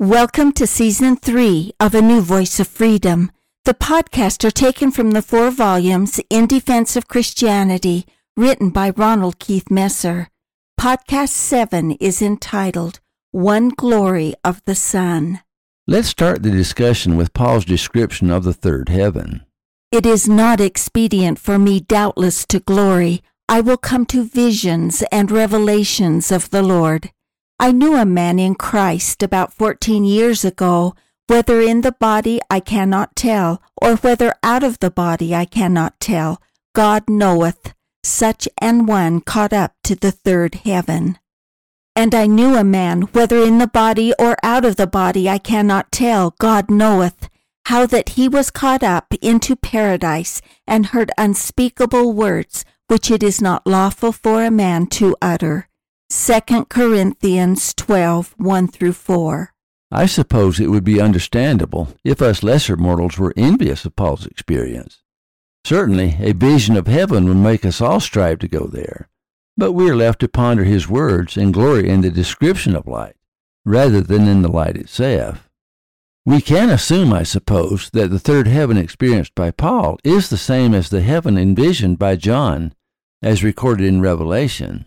Welcome to season three of A New Voice of Freedom. The podcasts are taken from the four volumes In Defense of Christianity, written by Ronald Keith Messer. Podcast seven is entitled One Glory of the Sun. Let's start the discussion with Paul's description of the third heaven. It is not expedient for me, doubtless, to glory. I will come to visions and revelations of the Lord. I knew a man in Christ about fourteen years ago, whether in the body I cannot tell, or whether out of the body I cannot tell. God knoweth, such an one caught up to the third heaven. And I knew a man, whether in the body or out of the body I cannot tell, God knoweth, how that he was caught up into paradise, and heard unspeakable words, which it is not lawful for a man to utter. 2 Corinthians 12 1 through 4. I suppose it would be understandable if us lesser mortals were envious of Paul's experience. Certainly, a vision of heaven would make us all strive to go there, but we are left to ponder his words and glory in the description of light, rather than in the light itself. We can assume, I suppose, that the third heaven experienced by Paul is the same as the heaven envisioned by John, as recorded in Revelation.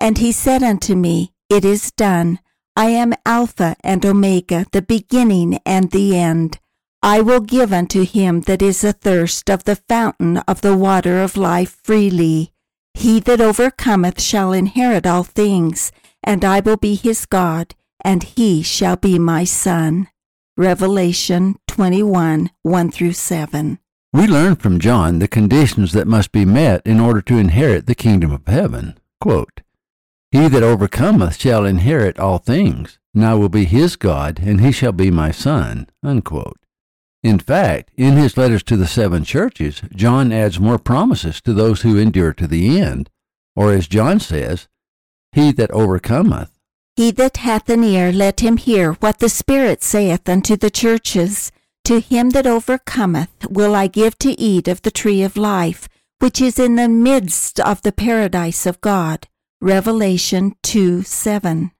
And he said unto me, It is done. I am Alpha and Omega, the beginning and the end. I will give unto him that is athirst of the fountain of the water of life freely. He that overcometh shall inherit all things, and I will be his God, and he shall be my son. Revelation 21 1 through 7. We learn from John the conditions that must be met in order to inherit the kingdom of heaven. Quote, he that overcometh shall inherit all things, and I will be his God, and he shall be my son. Unquote. In fact, in his letters to the seven churches, John adds more promises to those who endure to the end, or as John says, He that overcometh. He that hath an ear, let him hear what the Spirit saith unto the churches. To him that overcometh will I give to eat of the tree of life, which is in the midst of the paradise of God. Revelation 2 7.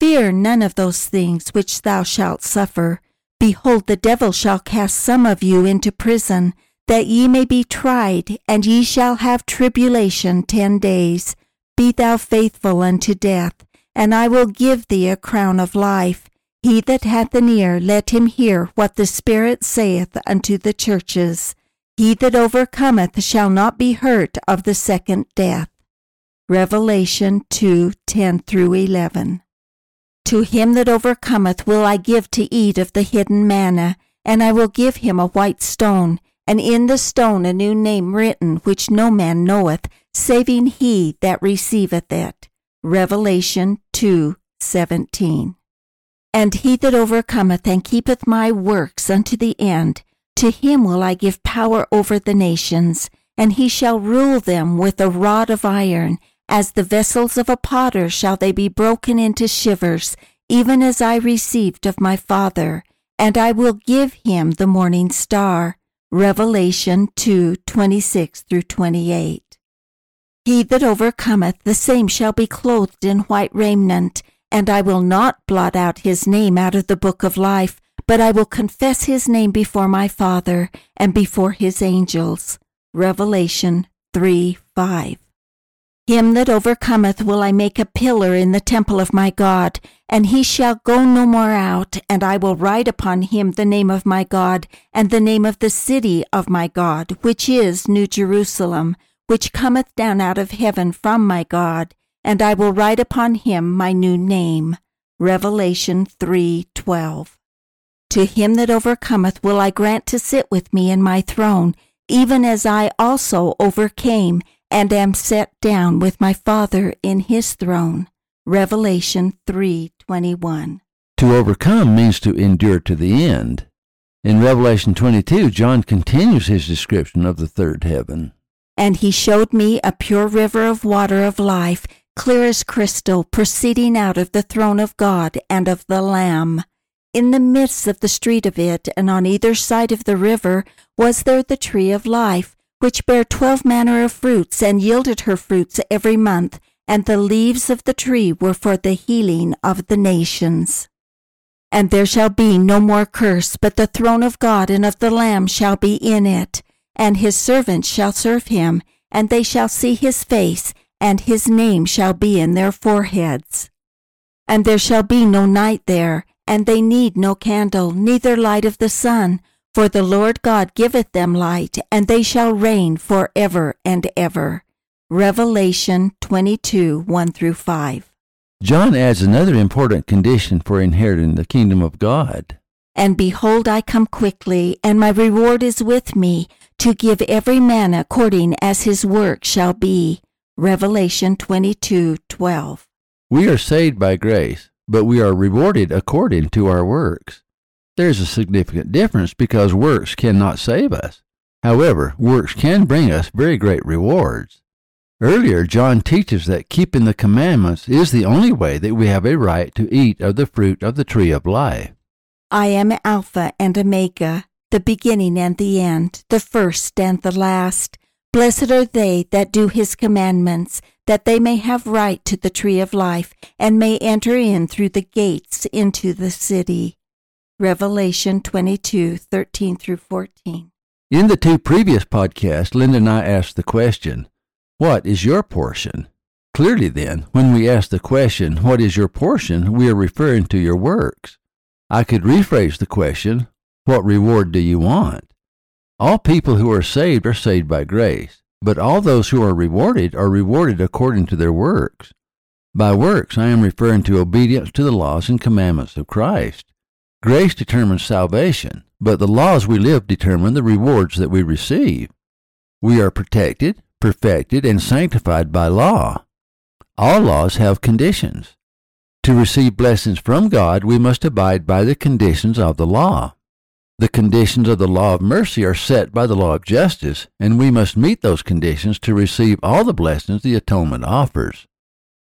Fear none of those things which thou shalt suffer. Behold, the devil shall cast some of you into prison, that ye may be tried, and ye shall have tribulation ten days. Be thou faithful unto death, and I will give thee a crown of life. He that hath an ear, let him hear what the Spirit saith unto the churches. He that overcometh shall not be hurt of the second death. Revelation 2 10 through 11. To him that overcometh will I give to eat of the hidden manna, and I will give him a white stone, and in the stone a new name written, which no man knoweth, saving he that receiveth it. Revelation 2 17. And he that overcometh and keepeth my works unto the end, to him will I give power over the nations, and he shall rule them with a rod of iron as the vessels of a potter shall they be broken into shivers, even as I received of my Father, and I will give him the morning star. Revelation 2 26 through 28. He that overcometh, the same shall be clothed in white raiment, and I will not blot out his name out of the book of life, but I will confess his name before my Father and before his angels. Revelation 3 5. Him that overcometh will I make a pillar in the temple of my God, and he shall go no more out, and I will write upon him the name of my God, and the name of the city of my God, which is New Jerusalem, which cometh down out of heaven from my God, and I will write upon him my new name. Revelation 3:12. To him that overcometh will I grant to sit with me in my throne, even as I also overcame and am set down with my Father in his throne. Revelation 3:21. To overcome means to endure to the end. In Revelation 22, John continues his description of the third heaven. And he showed me a pure river of water of life, clear as crystal, proceeding out of the throne of God and of the Lamb. In the midst of the street of it, and on either side of the river, was there the tree of life, which bare twelve manner of fruits, and yielded her fruits every month, and the leaves of the tree were for the healing of the nations. And there shall be no more curse, but the throne of God and of the Lamb shall be in it, and his servants shall serve him, and they shall see his face, and his name shall be in their foreheads. And there shall be no night there, and they need no candle, neither light of the sun, for the Lord God giveth them light, and they shall reign for ever and ever. Revelation 22 1 through 5. John adds another important condition for inheriting the kingdom of God. And behold, I come quickly, and my reward is with me, to give every man according as his work shall be. Revelation 22 12. We are saved by grace, but we are rewarded according to our works. There's a significant difference because works cannot save us. However, works can bring us very great rewards. Earlier, John teaches that keeping the commandments is the only way that we have a right to eat of the fruit of the tree of life. I am Alpha and Omega, the beginning and the end, the first and the last. Blessed are they that do his commandments, that they may have right to the tree of life, and may enter in through the gates into the city. Revelation 22 13 through 14. In the two previous podcasts, Linda and I asked the question, What is your portion? Clearly, then, when we ask the question, What is your portion? we are referring to your works. I could rephrase the question, What reward do you want? All people who are saved are saved by grace, but all those who are rewarded are rewarded according to their works. By works, I am referring to obedience to the laws and commandments of Christ. Grace determines salvation, but the laws we live determine the rewards that we receive. We are protected, perfected, and sanctified by law. All laws have conditions. To receive blessings from God, we must abide by the conditions of the law. The conditions of the law of mercy are set by the law of justice, and we must meet those conditions to receive all the blessings the atonement offers.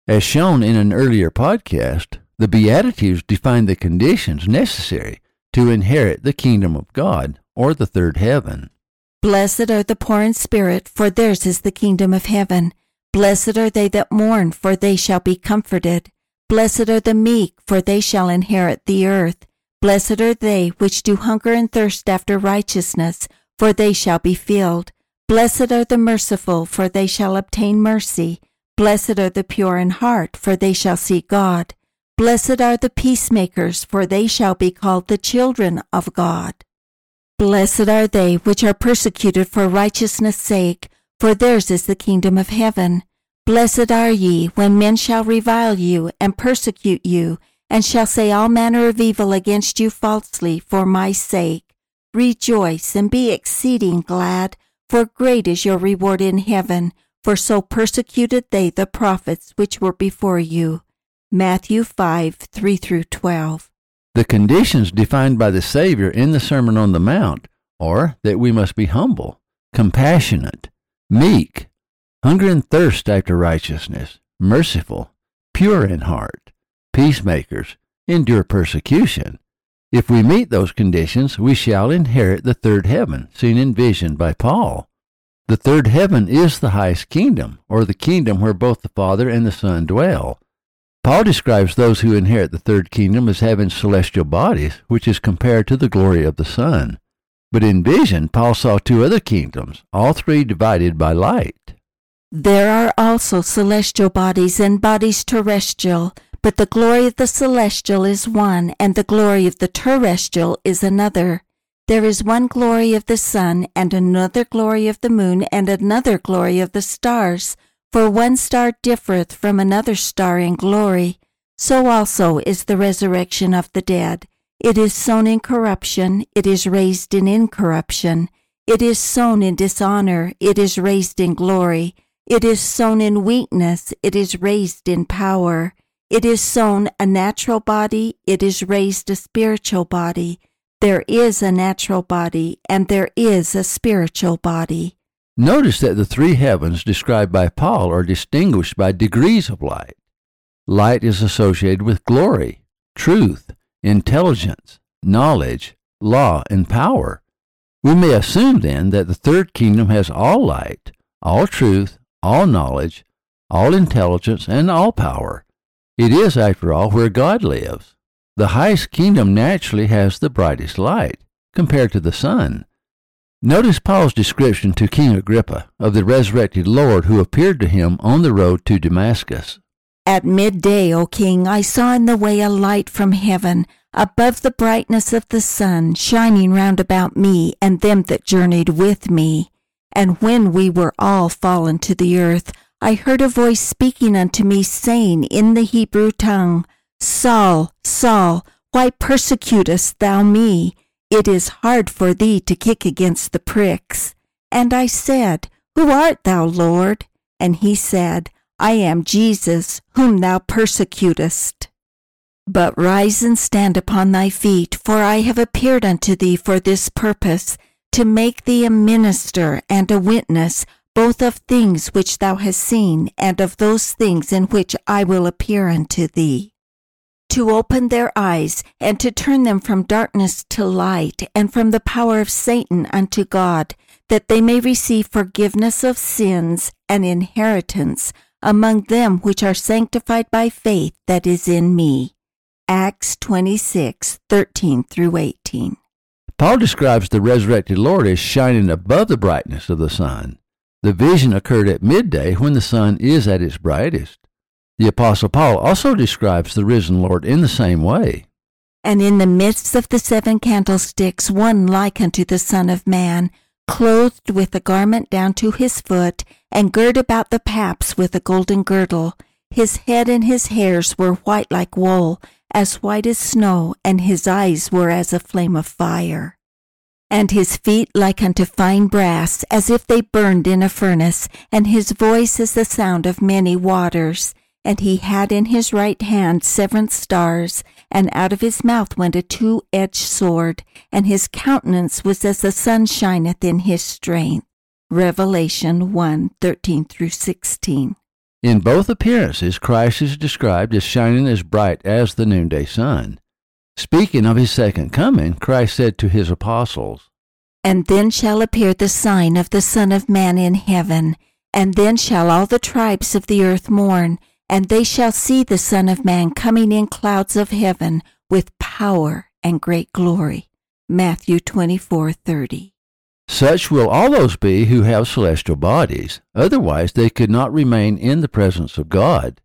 As shown in an earlier podcast, the Beatitudes define the conditions necessary to inherit the kingdom of God or the third heaven. Blessed are the poor in spirit, for theirs is the kingdom of heaven. Blessed are they that mourn, for they shall be comforted. Blessed are the meek, for they shall inherit the earth. Blessed are they which do hunger and thirst after righteousness, for they shall be filled. Blessed are the merciful, for they shall obtain mercy. Blessed are the pure in heart, for they shall see God. Blessed are the peacemakers, for they shall be called the children of God. Blessed are they which are persecuted for righteousness' sake, for theirs is the kingdom of heaven. Blessed are ye when men shall revile you and persecute you, and shall say all manner of evil against you falsely for my sake. Rejoice and be exceeding glad, for great is your reward in heaven, for so persecuted they the prophets which were before you. Matthew 5 3 through 12. The conditions defined by the Savior in the Sermon on the Mount are that we must be humble, compassionate, meek, hunger and thirst after righteousness, merciful, pure in heart, peacemakers, endure persecution. If we meet those conditions, we shall inherit the third heaven, seen in vision by Paul. The third heaven is the highest kingdom, or the kingdom where both the Father and the Son dwell. Paul describes those who inherit the third kingdom as having celestial bodies, which is compared to the glory of the sun. But in vision, Paul saw two other kingdoms, all three divided by light. There are also celestial bodies and bodies terrestrial, but the glory of the celestial is one, and the glory of the terrestrial is another. There is one glory of the sun, and another glory of the moon, and another glory of the stars. For one star differeth from another star in glory. So also is the resurrection of the dead. It is sown in corruption, it is raised in incorruption. It is sown in dishonor, it is raised in glory. It is sown in weakness, it is raised in power. It is sown a natural body, it is raised a spiritual body. There is a natural body, and there is a spiritual body. Notice that the three heavens described by Paul are distinguished by degrees of light. Light is associated with glory, truth, intelligence, knowledge, law, and power. We may assume then that the third kingdom has all light, all truth, all knowledge, all intelligence, and all power. It is, after all, where God lives. The highest kingdom naturally has the brightest light, compared to the sun. Notice Paul's description to King Agrippa of the resurrected Lord who appeared to him on the road to Damascus. At midday, O king, I saw in the way a light from heaven, above the brightness of the sun, shining round about me and them that journeyed with me. And when we were all fallen to the earth, I heard a voice speaking unto me, saying in the Hebrew tongue, Saul, Saul, why persecutest thou me? It is hard for thee to kick against the pricks. And I said, Who art thou, Lord? And he said, I am Jesus, whom thou persecutest. But rise and stand upon thy feet, for I have appeared unto thee for this purpose, to make thee a minister and a witness both of things which thou hast seen, and of those things in which I will appear unto thee. To open their eyes, and to turn them from darkness to light, and from the power of Satan unto God, that they may receive forgiveness of sins and inheritance among them which are sanctified by faith that is in me. Acts 26, 13 through 18. Paul describes the resurrected Lord as shining above the brightness of the sun. The vision occurred at midday when the sun is at its brightest. The Apostle Paul also describes the risen Lord in the same way. And in the midst of the seven candlesticks, one like unto the Son of Man, clothed with a garment down to his foot, and girt about the paps with a golden girdle. His head and his hairs were white like wool, as white as snow, and his eyes were as a flame of fire and his feet like unto fine brass, as if they burned in a furnace, and his voice as the sound of many waters. And he had in his right hand seven stars, and out of his mouth went a two edged sword, and his countenance was as the sun shineth in his strength. Revelation 1 13 through 16. In both appearances, Christ is described as shining as bright as the noonday sun. Speaking of his second coming, Christ said to his apostles, And then shall appear the sign of the Son of Man in heaven, and then shall all the tribes of the earth mourn, and they shall see the Son of Man coming in clouds of heaven with power and great glory. Matthew 24:30. Such will all those be who have celestial bodies, otherwise they could not remain in the presence of God.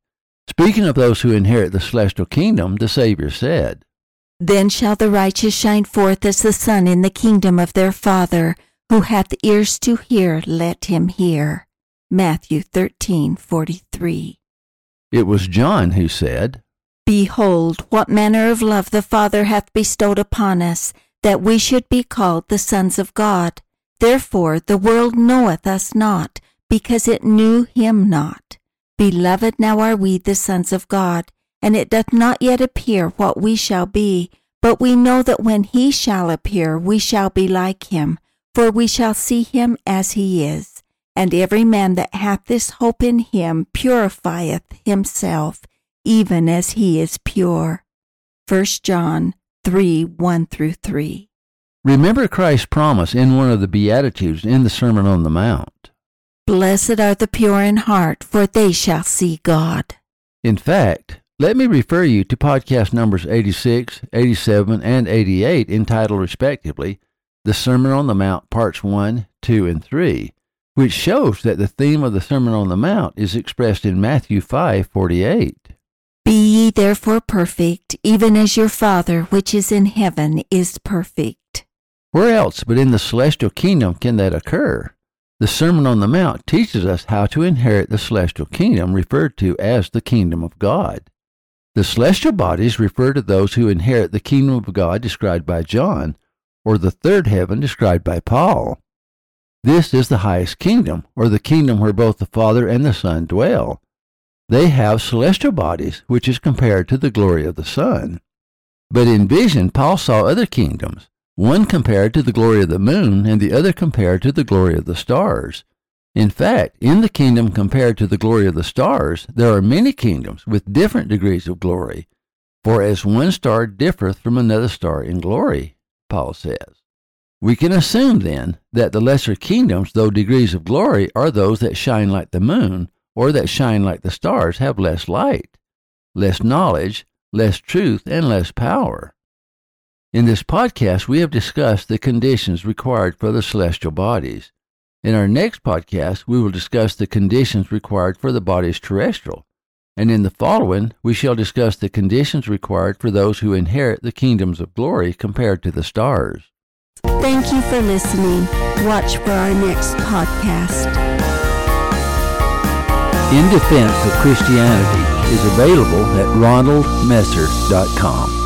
Speaking of those who inherit the celestial kingdom, the Savior said, then shall the righteous shine forth as the sun in the kingdom of their Father. Who hath ears to hear, let him hear. Matthew 13:43. It was John who said, Behold, what manner of love the Father hath bestowed upon us, that we should be called the sons of God. Therefore the world knoweth us not, because it knew him not. Beloved, now are we the sons of God and it doth not yet appear what we shall be, but we know that when he shall appear, we shall be like him, for we shall see him as he is. And every man that hath this hope in him purifieth himself, even as he is pure. 1 John 3 1 through 3. Remember Christ's promise in one of the Beatitudes in the Sermon on the Mount. Blessed are the pure in heart, for they shall see God. In fact, let me refer you to podcast numbers 86, 87, and 88 entitled respectively The Sermon on the Mount Parts 1, 2, and 3. Which shows that the theme of the Sermon on the Mount is expressed in Matthew 5:48. Be ye therefore perfect, even as your Father which is in heaven is perfect. Where else but in the celestial kingdom can that occur? The Sermon on the Mount teaches us how to inherit the celestial kingdom referred to as the kingdom of God. The celestial bodies refer to those who inherit the kingdom of God described by John, or the third heaven described by Paul. This is the highest kingdom, or the kingdom where both the Father and the Son dwell. They have celestial bodies, which is compared to the glory of the sun. But in vision, Paul saw other kingdoms, one compared to the glory of the moon, and the other compared to the glory of the stars. In fact, in the kingdom compared to the glory of the stars, there are many kingdoms with different degrees of glory. For as one star differeth from another star in glory, Paul says. We can assume then that the lesser kingdoms, though degrees of glory, are those that shine like the moon, or that shine like the stars, have less light, less knowledge, less truth, and less power. In this podcast, we have discussed the conditions required for the celestial bodies. In our next podcast, we will discuss the conditions required for the bodies terrestrial. And in the following, we shall discuss the conditions required for those who inherit the kingdoms of glory compared to the stars. Thank you for listening. Watch for our next podcast. In Defense of Christianity is available at ronaldmesser.com.